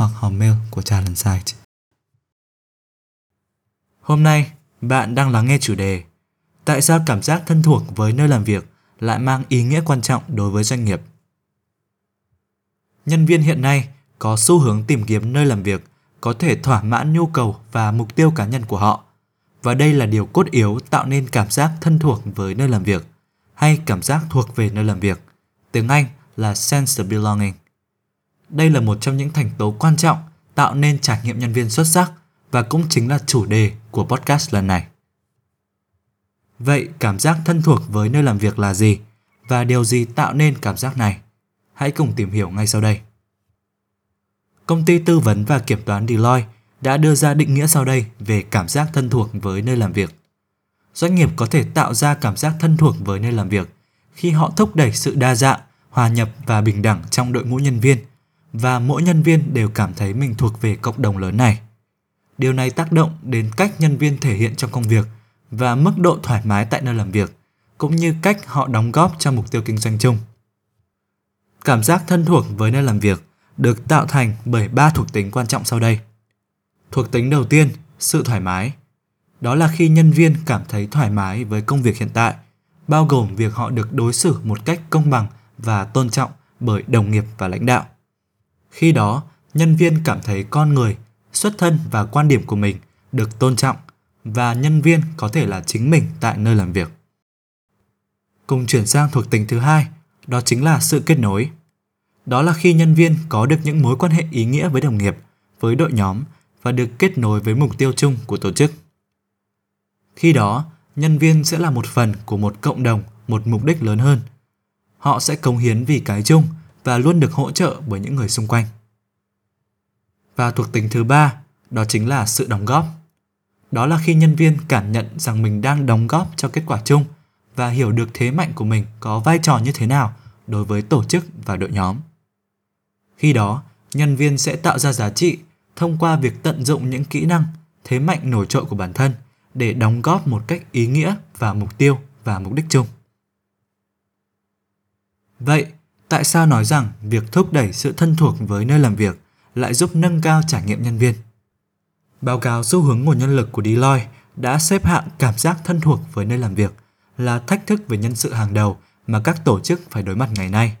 hoặc hòm mail của Talent Site. Hôm nay, bạn đang lắng nghe chủ đề Tại sao cảm giác thân thuộc với nơi làm việc lại mang ý nghĩa quan trọng đối với doanh nghiệp? Nhân viên hiện nay có xu hướng tìm kiếm nơi làm việc có thể thỏa mãn nhu cầu và mục tiêu cá nhân của họ. Và đây là điều cốt yếu tạo nên cảm giác thân thuộc với nơi làm việc hay cảm giác thuộc về nơi làm việc. Tiếng Anh là sense of belonging. Đây là một trong những thành tố quan trọng tạo nên trải nghiệm nhân viên xuất sắc và cũng chính là chủ đề của podcast lần này. Vậy cảm giác thân thuộc với nơi làm việc là gì và điều gì tạo nên cảm giác này? Hãy cùng tìm hiểu ngay sau đây. Công ty tư vấn và kiểm toán Deloitte đã đưa ra định nghĩa sau đây về cảm giác thân thuộc với nơi làm việc. Doanh nghiệp có thể tạo ra cảm giác thân thuộc với nơi làm việc khi họ thúc đẩy sự đa dạng, hòa nhập và bình đẳng trong đội ngũ nhân viên và mỗi nhân viên đều cảm thấy mình thuộc về cộng đồng lớn này. Điều này tác động đến cách nhân viên thể hiện trong công việc và mức độ thoải mái tại nơi làm việc, cũng như cách họ đóng góp cho mục tiêu kinh doanh chung. Cảm giác thân thuộc với nơi làm việc được tạo thành bởi ba thuộc tính quan trọng sau đây. Thuộc tính đầu tiên, sự thoải mái. Đó là khi nhân viên cảm thấy thoải mái với công việc hiện tại, bao gồm việc họ được đối xử một cách công bằng và tôn trọng bởi đồng nghiệp và lãnh đạo. Khi đó, nhân viên cảm thấy con người, xuất thân và quan điểm của mình được tôn trọng và nhân viên có thể là chính mình tại nơi làm việc. Cùng chuyển sang thuộc tính thứ hai, đó chính là sự kết nối. Đó là khi nhân viên có được những mối quan hệ ý nghĩa với đồng nghiệp, với đội nhóm và được kết nối với mục tiêu chung của tổ chức. Khi đó, nhân viên sẽ là một phần của một cộng đồng, một mục đích lớn hơn. Họ sẽ cống hiến vì cái chung và luôn được hỗ trợ bởi những người xung quanh. Và thuộc tính thứ ba, đó chính là sự đóng góp. Đó là khi nhân viên cảm nhận rằng mình đang đóng góp cho kết quả chung và hiểu được thế mạnh của mình có vai trò như thế nào đối với tổ chức và đội nhóm. Khi đó, nhân viên sẽ tạo ra giá trị thông qua việc tận dụng những kỹ năng, thế mạnh nổi trội của bản thân để đóng góp một cách ý nghĩa và mục tiêu và mục đích chung. Vậy, tại sao nói rằng việc thúc đẩy sự thân thuộc với nơi làm việc lại giúp nâng cao trải nghiệm nhân viên? Báo cáo xu hướng nguồn nhân lực của Deloitte đã xếp hạng cảm giác thân thuộc với nơi làm việc là thách thức về nhân sự hàng đầu mà các tổ chức phải đối mặt ngày nay.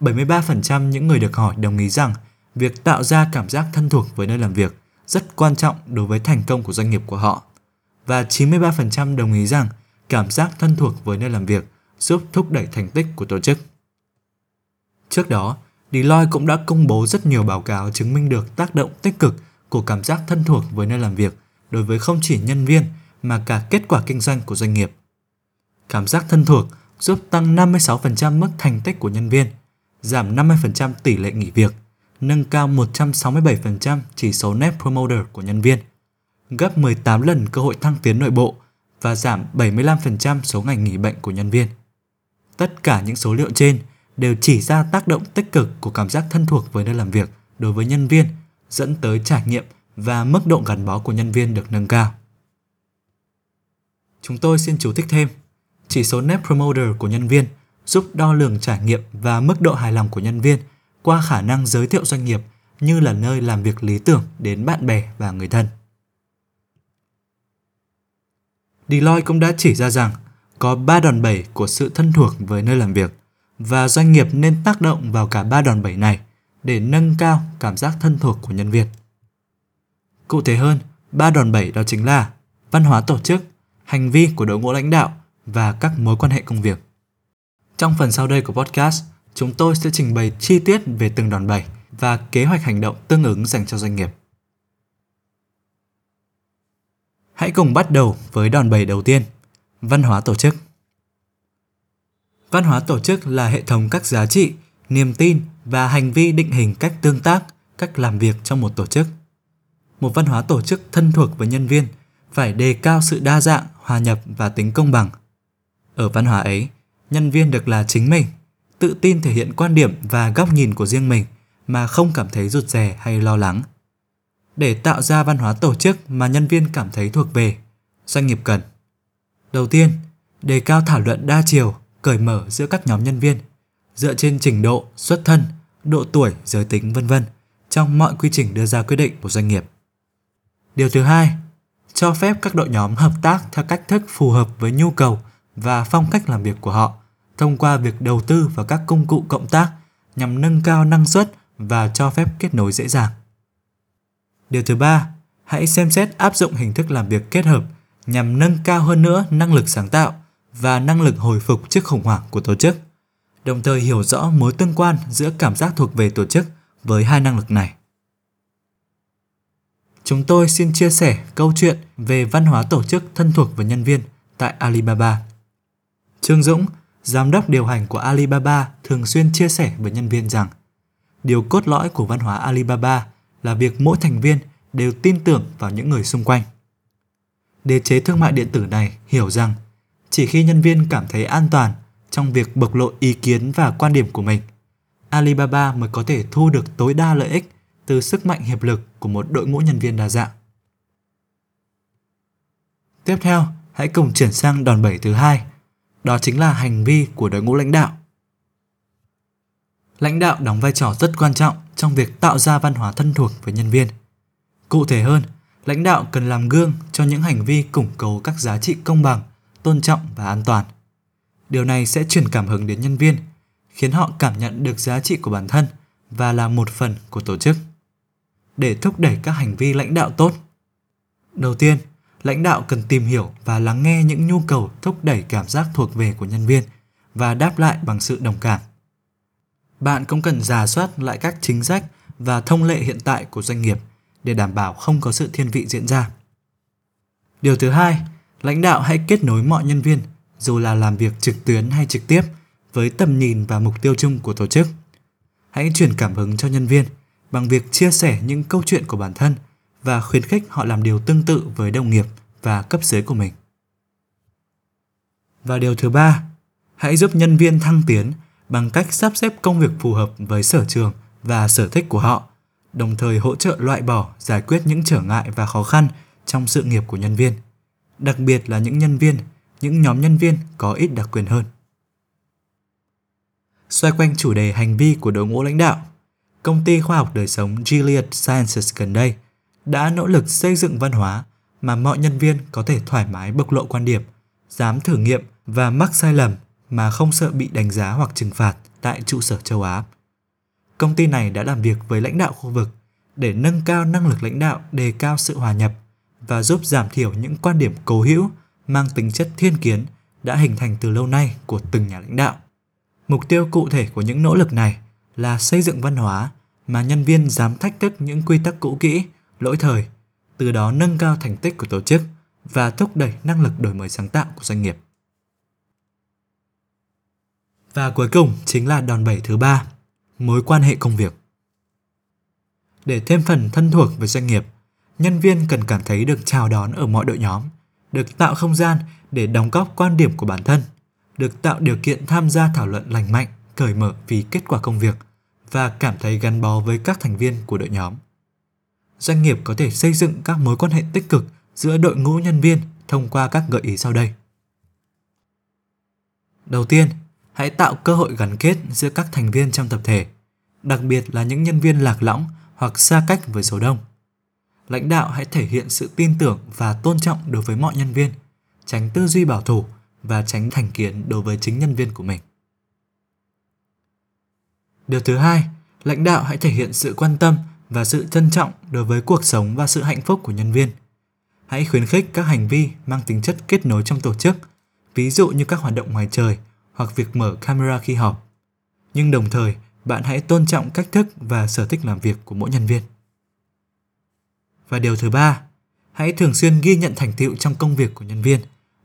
73% những người được hỏi đồng ý rằng việc tạo ra cảm giác thân thuộc với nơi làm việc rất quan trọng đối với thành công của doanh nghiệp của họ. Và 93% đồng ý rằng cảm giác thân thuộc với nơi làm việc giúp thúc đẩy thành tích của tổ chức. Trước đó, Deloitte cũng đã công bố rất nhiều báo cáo chứng minh được tác động tích cực của cảm giác thân thuộc với nơi làm việc đối với không chỉ nhân viên mà cả kết quả kinh doanh của doanh nghiệp. Cảm giác thân thuộc giúp tăng 56% mức thành tích của nhân viên, giảm 50% tỷ lệ nghỉ việc, nâng cao 167% chỉ số Net Promoter của nhân viên, gấp 18 lần cơ hội thăng tiến nội bộ và giảm 75% số ngày nghỉ bệnh của nhân viên. Tất cả những số liệu trên đều chỉ ra tác động tích cực của cảm giác thân thuộc với nơi làm việc đối với nhân viên, dẫn tới trải nghiệm và mức độ gắn bó của nhân viên được nâng cao. Chúng tôi xin chú thích thêm, chỉ số Net Promoter của nhân viên giúp đo lường trải nghiệm và mức độ hài lòng của nhân viên qua khả năng giới thiệu doanh nghiệp như là nơi làm việc lý tưởng đến bạn bè và người thân. Deloitte cũng đã chỉ ra rằng có 3 đòn bẩy của sự thân thuộc với nơi làm việc và doanh nghiệp nên tác động vào cả ba đòn bẩy này để nâng cao cảm giác thân thuộc của nhân viên. Cụ thể hơn, ba đòn bẩy đó chính là văn hóa tổ chức, hành vi của đội ngũ lãnh đạo và các mối quan hệ công việc. Trong phần sau đây của podcast, chúng tôi sẽ trình bày chi tiết về từng đòn bẩy và kế hoạch hành động tương ứng dành cho doanh nghiệp. Hãy cùng bắt đầu với đòn bẩy đầu tiên, văn hóa tổ chức. Văn hóa tổ chức là hệ thống các giá trị, niềm tin và hành vi định hình cách tương tác, cách làm việc trong một tổ chức. Một văn hóa tổ chức thân thuộc với nhân viên phải đề cao sự đa dạng, hòa nhập và tính công bằng. Ở văn hóa ấy, nhân viên được là chính mình, tự tin thể hiện quan điểm và góc nhìn của riêng mình mà không cảm thấy rụt rè hay lo lắng. Để tạo ra văn hóa tổ chức mà nhân viên cảm thấy thuộc về, doanh nghiệp cần Đầu tiên, đề cao thảo luận đa chiều, cởi mở giữa các nhóm nhân viên, dựa trên trình độ, xuất thân, độ tuổi, giới tính vân vân trong mọi quy trình đưa ra quyết định của doanh nghiệp. Điều thứ hai, cho phép các đội nhóm hợp tác theo cách thức phù hợp với nhu cầu và phong cách làm việc của họ thông qua việc đầu tư vào các công cụ cộng tác nhằm nâng cao năng suất và cho phép kết nối dễ dàng. Điều thứ ba, hãy xem xét áp dụng hình thức làm việc kết hợp nhằm nâng cao hơn nữa năng lực sáng tạo và năng lực hồi phục trước khủng hoảng của tổ chức, đồng thời hiểu rõ mối tương quan giữa cảm giác thuộc về tổ chức với hai năng lực này. Chúng tôi xin chia sẻ câu chuyện về văn hóa tổ chức thân thuộc với nhân viên tại Alibaba. Trương Dũng, giám đốc điều hành của Alibaba thường xuyên chia sẻ với nhân viên rằng điều cốt lõi của văn hóa Alibaba là việc mỗi thành viên đều tin tưởng vào những người xung quanh. Đề chế thương mại điện tử này hiểu rằng chỉ khi nhân viên cảm thấy an toàn trong việc bộc lộ ý kiến và quan điểm của mình, Alibaba mới có thể thu được tối đa lợi ích từ sức mạnh hiệp lực của một đội ngũ nhân viên đa dạng. Tiếp theo, hãy cùng chuyển sang đòn bẩy thứ hai, đó chính là hành vi của đội ngũ lãnh đạo. Lãnh đạo đóng vai trò rất quan trọng trong việc tạo ra văn hóa thân thuộc với nhân viên. Cụ thể hơn, lãnh đạo cần làm gương cho những hành vi củng cố các giá trị công bằng, tôn trọng và an toàn. Điều này sẽ truyền cảm hứng đến nhân viên, khiến họ cảm nhận được giá trị của bản thân và là một phần của tổ chức. Để thúc đẩy các hành vi lãnh đạo tốt. Đầu tiên, lãnh đạo cần tìm hiểu và lắng nghe những nhu cầu thúc đẩy cảm giác thuộc về của nhân viên và đáp lại bằng sự đồng cảm. Bạn cũng cần giả soát lại các chính sách và thông lệ hiện tại của doanh nghiệp để đảm bảo không có sự thiên vị diễn ra. Điều thứ hai, lãnh đạo hãy kết nối mọi nhân viên, dù là làm việc trực tuyến hay trực tiếp, với tầm nhìn và mục tiêu chung của tổ chức. Hãy truyền cảm hứng cho nhân viên bằng việc chia sẻ những câu chuyện của bản thân và khuyến khích họ làm điều tương tự với đồng nghiệp và cấp dưới của mình. Và điều thứ ba, hãy giúp nhân viên thăng tiến bằng cách sắp xếp công việc phù hợp với sở trường và sở thích của họ đồng thời hỗ trợ loại bỏ, giải quyết những trở ngại và khó khăn trong sự nghiệp của nhân viên, đặc biệt là những nhân viên, những nhóm nhân viên có ít đặc quyền hơn. Xoay quanh chủ đề hành vi của đội ngũ lãnh đạo, công ty khoa học đời sống Gilead Sciences gần đây đã nỗ lực xây dựng văn hóa mà mọi nhân viên có thể thoải mái bộc lộ quan điểm, dám thử nghiệm và mắc sai lầm mà không sợ bị đánh giá hoặc trừng phạt tại trụ sở châu Á công ty này đã làm việc với lãnh đạo khu vực để nâng cao năng lực lãnh đạo, đề cao sự hòa nhập và giúp giảm thiểu những quan điểm cố hữu mang tính chất thiên kiến đã hình thành từ lâu nay của từng nhà lãnh đạo. Mục tiêu cụ thể của những nỗ lực này là xây dựng văn hóa mà nhân viên dám thách thức những quy tắc cũ kỹ, lỗi thời, từ đó nâng cao thành tích của tổ chức và thúc đẩy năng lực đổi mới sáng tạo của doanh nghiệp. Và cuối cùng chính là đòn bẩy thứ ba, mối quan hệ công việc. Để thêm phần thân thuộc với doanh nghiệp, nhân viên cần cảm thấy được chào đón ở mọi đội nhóm, được tạo không gian để đóng góp quan điểm của bản thân, được tạo điều kiện tham gia thảo luận lành mạnh, cởi mở vì kết quả công việc và cảm thấy gắn bó với các thành viên của đội nhóm. Doanh nghiệp có thể xây dựng các mối quan hệ tích cực giữa đội ngũ nhân viên thông qua các gợi ý sau đây. Đầu tiên, hãy tạo cơ hội gắn kết giữa các thành viên trong tập thể, đặc biệt là những nhân viên lạc lõng hoặc xa cách với số đông. Lãnh đạo hãy thể hiện sự tin tưởng và tôn trọng đối với mọi nhân viên, tránh tư duy bảo thủ và tránh thành kiến đối với chính nhân viên của mình. Điều thứ hai, lãnh đạo hãy thể hiện sự quan tâm và sự trân trọng đối với cuộc sống và sự hạnh phúc của nhân viên. Hãy khuyến khích các hành vi mang tính chất kết nối trong tổ chức, ví dụ như các hoạt động ngoài trời hoặc việc mở camera khi họp. Nhưng đồng thời, bạn hãy tôn trọng cách thức và sở thích làm việc của mỗi nhân viên. Và điều thứ ba, hãy thường xuyên ghi nhận thành tựu trong công việc của nhân viên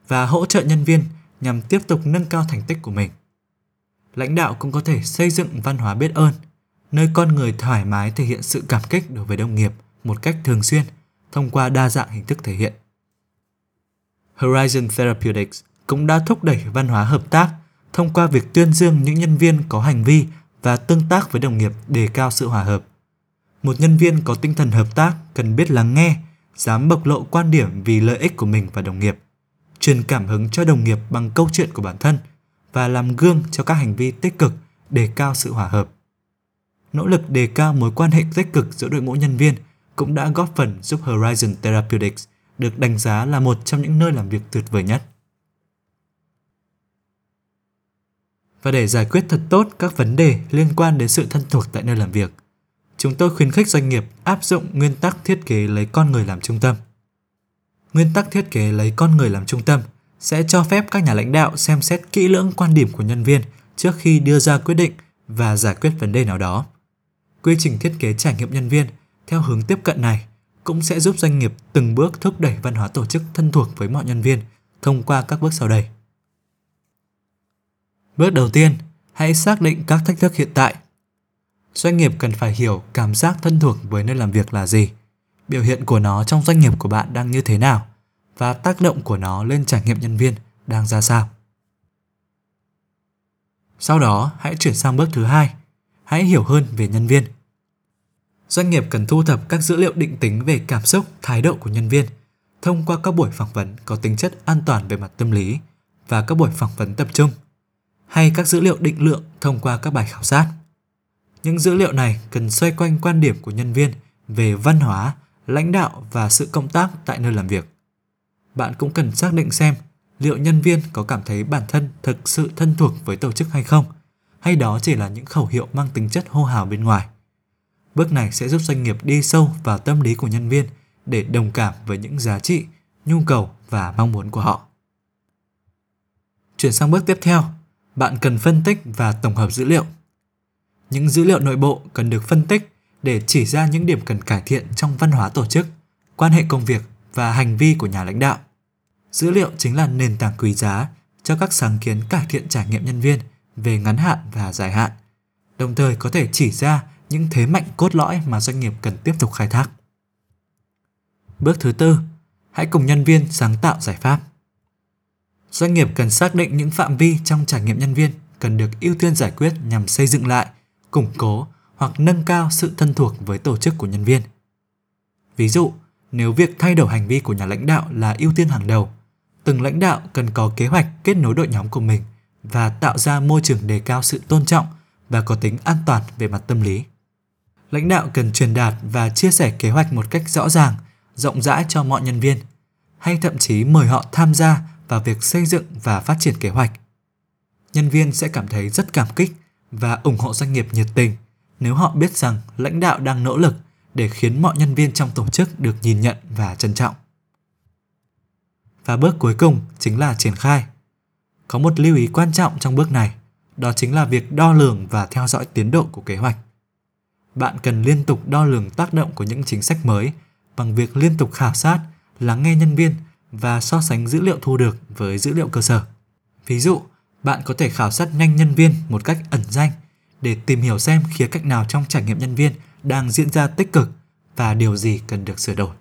và hỗ trợ nhân viên nhằm tiếp tục nâng cao thành tích của mình. Lãnh đạo cũng có thể xây dựng văn hóa biết ơn, nơi con người thoải mái thể hiện sự cảm kích đối với đồng nghiệp một cách thường xuyên thông qua đa dạng hình thức thể hiện. Horizon Therapeutics cũng đã thúc đẩy văn hóa hợp tác thông qua việc tuyên dương những nhân viên có hành vi và tương tác với đồng nghiệp đề cao sự hòa hợp. Một nhân viên có tinh thần hợp tác cần biết lắng nghe, dám bộc lộ quan điểm vì lợi ích của mình và đồng nghiệp, truyền cảm hứng cho đồng nghiệp bằng câu chuyện của bản thân và làm gương cho các hành vi tích cực đề cao sự hòa hợp. Nỗ lực đề cao mối quan hệ tích cực giữa đội ngũ nhân viên cũng đã góp phần giúp Horizon Therapeutics được đánh giá là một trong những nơi làm việc tuyệt vời nhất. Và để giải quyết thật tốt các vấn đề liên quan đến sự thân thuộc tại nơi làm việc, chúng tôi khuyến khích doanh nghiệp áp dụng nguyên tắc thiết kế lấy con người làm trung tâm. Nguyên tắc thiết kế lấy con người làm trung tâm sẽ cho phép các nhà lãnh đạo xem xét kỹ lưỡng quan điểm của nhân viên trước khi đưa ra quyết định và giải quyết vấn đề nào đó. Quy trình thiết kế trải nghiệm nhân viên theo hướng tiếp cận này cũng sẽ giúp doanh nghiệp từng bước thúc đẩy văn hóa tổ chức thân thuộc với mọi nhân viên thông qua các bước sau đây. Bước đầu tiên, hãy xác định các thách thức hiện tại. Doanh nghiệp cần phải hiểu cảm giác thân thuộc với nơi làm việc là gì, biểu hiện của nó trong doanh nghiệp của bạn đang như thế nào và tác động của nó lên trải nghiệm nhân viên đang ra sao. Sau đó, hãy chuyển sang bước thứ hai. Hãy hiểu hơn về nhân viên. Doanh nghiệp cần thu thập các dữ liệu định tính về cảm xúc, thái độ của nhân viên thông qua các buổi phỏng vấn có tính chất an toàn về mặt tâm lý và các buổi phỏng vấn tập trung hay các dữ liệu định lượng thông qua các bài khảo sát. Những dữ liệu này cần xoay quanh quan điểm của nhân viên về văn hóa, lãnh đạo và sự công tác tại nơi làm việc. Bạn cũng cần xác định xem liệu nhân viên có cảm thấy bản thân thực sự thân thuộc với tổ chức hay không, hay đó chỉ là những khẩu hiệu mang tính chất hô hào bên ngoài. Bước này sẽ giúp doanh nghiệp đi sâu vào tâm lý của nhân viên để đồng cảm với những giá trị, nhu cầu và mong muốn của họ. Chuyển sang bước tiếp theo, bạn cần phân tích và tổng hợp dữ liệu. Những dữ liệu nội bộ cần được phân tích để chỉ ra những điểm cần cải thiện trong văn hóa tổ chức, quan hệ công việc và hành vi của nhà lãnh đạo. Dữ liệu chính là nền tảng quý giá cho các sáng kiến cải thiện trải nghiệm nhân viên về ngắn hạn và dài hạn, đồng thời có thể chỉ ra những thế mạnh cốt lõi mà doanh nghiệp cần tiếp tục khai thác. Bước thứ tư, hãy cùng nhân viên sáng tạo giải pháp. Doanh nghiệp cần xác định những phạm vi trong trải nghiệm nhân viên cần được ưu tiên giải quyết nhằm xây dựng lại, củng cố hoặc nâng cao sự thân thuộc với tổ chức của nhân viên. Ví dụ, nếu việc thay đổi hành vi của nhà lãnh đạo là ưu tiên hàng đầu, từng lãnh đạo cần có kế hoạch kết nối đội nhóm của mình và tạo ra môi trường đề cao sự tôn trọng và có tính an toàn về mặt tâm lý. Lãnh đạo cần truyền đạt và chia sẻ kế hoạch một cách rõ ràng, rộng rãi cho mọi nhân viên, hay thậm chí mời họ tham gia vào việc xây dựng và phát triển kế hoạch. Nhân viên sẽ cảm thấy rất cảm kích và ủng hộ doanh nghiệp nhiệt tình nếu họ biết rằng lãnh đạo đang nỗ lực để khiến mọi nhân viên trong tổ chức được nhìn nhận và trân trọng. Và bước cuối cùng chính là triển khai. Có một lưu ý quan trọng trong bước này, đó chính là việc đo lường và theo dõi tiến độ của kế hoạch. Bạn cần liên tục đo lường tác động của những chính sách mới bằng việc liên tục khảo sát, lắng nghe nhân viên và so sánh dữ liệu thu được với dữ liệu cơ sở. Ví dụ, bạn có thể khảo sát nhanh nhân viên một cách ẩn danh để tìm hiểu xem khía cạnh nào trong trải nghiệm nhân viên đang diễn ra tích cực và điều gì cần được sửa đổi.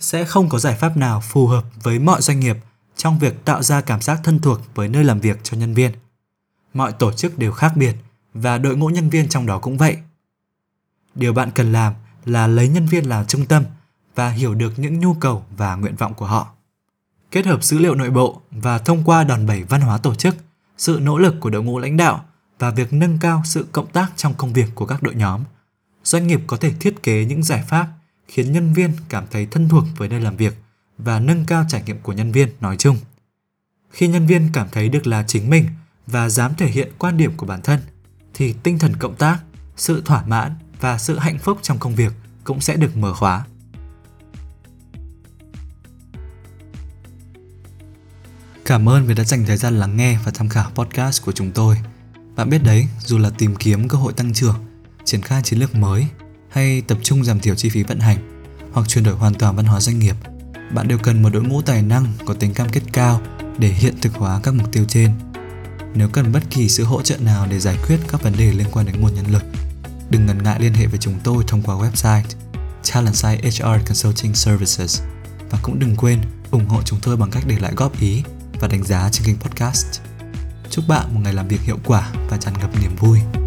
Sẽ không có giải pháp nào phù hợp với mọi doanh nghiệp trong việc tạo ra cảm giác thân thuộc với nơi làm việc cho nhân viên. Mọi tổ chức đều khác biệt và đội ngũ nhân viên trong đó cũng vậy. Điều bạn cần làm là lấy nhân viên làm trung tâm và hiểu được những nhu cầu và nguyện vọng của họ. Kết hợp dữ liệu nội bộ và thông qua đòn bẩy văn hóa tổ chức, sự nỗ lực của đội ngũ lãnh đạo và việc nâng cao sự cộng tác trong công việc của các đội nhóm, doanh nghiệp có thể thiết kế những giải pháp khiến nhân viên cảm thấy thân thuộc với nơi làm việc và nâng cao trải nghiệm của nhân viên nói chung. Khi nhân viên cảm thấy được là chính mình và dám thể hiện quan điểm của bản thân thì tinh thần cộng tác, sự thỏa mãn và sự hạnh phúc trong công việc cũng sẽ được mở khóa. Cảm ơn vì đã dành thời gian lắng nghe và tham khảo podcast của chúng tôi. Bạn biết đấy, dù là tìm kiếm cơ hội tăng trưởng, triển khai chiến lược mới hay tập trung giảm thiểu chi phí vận hành hoặc chuyển đổi hoàn toàn văn hóa doanh nghiệp, bạn đều cần một đội ngũ tài năng có tính cam kết cao để hiện thực hóa các mục tiêu trên. Nếu cần bất kỳ sự hỗ trợ nào để giải quyết các vấn đề liên quan đến nguồn nhân lực, đừng ngần ngại liên hệ với chúng tôi thông qua website Talentside HR Consulting Services và cũng đừng quên ủng hộ chúng tôi bằng cách để lại góp ý và đánh giá trên kênh podcast. Chúc bạn một ngày làm việc hiệu quả và tràn ngập niềm vui.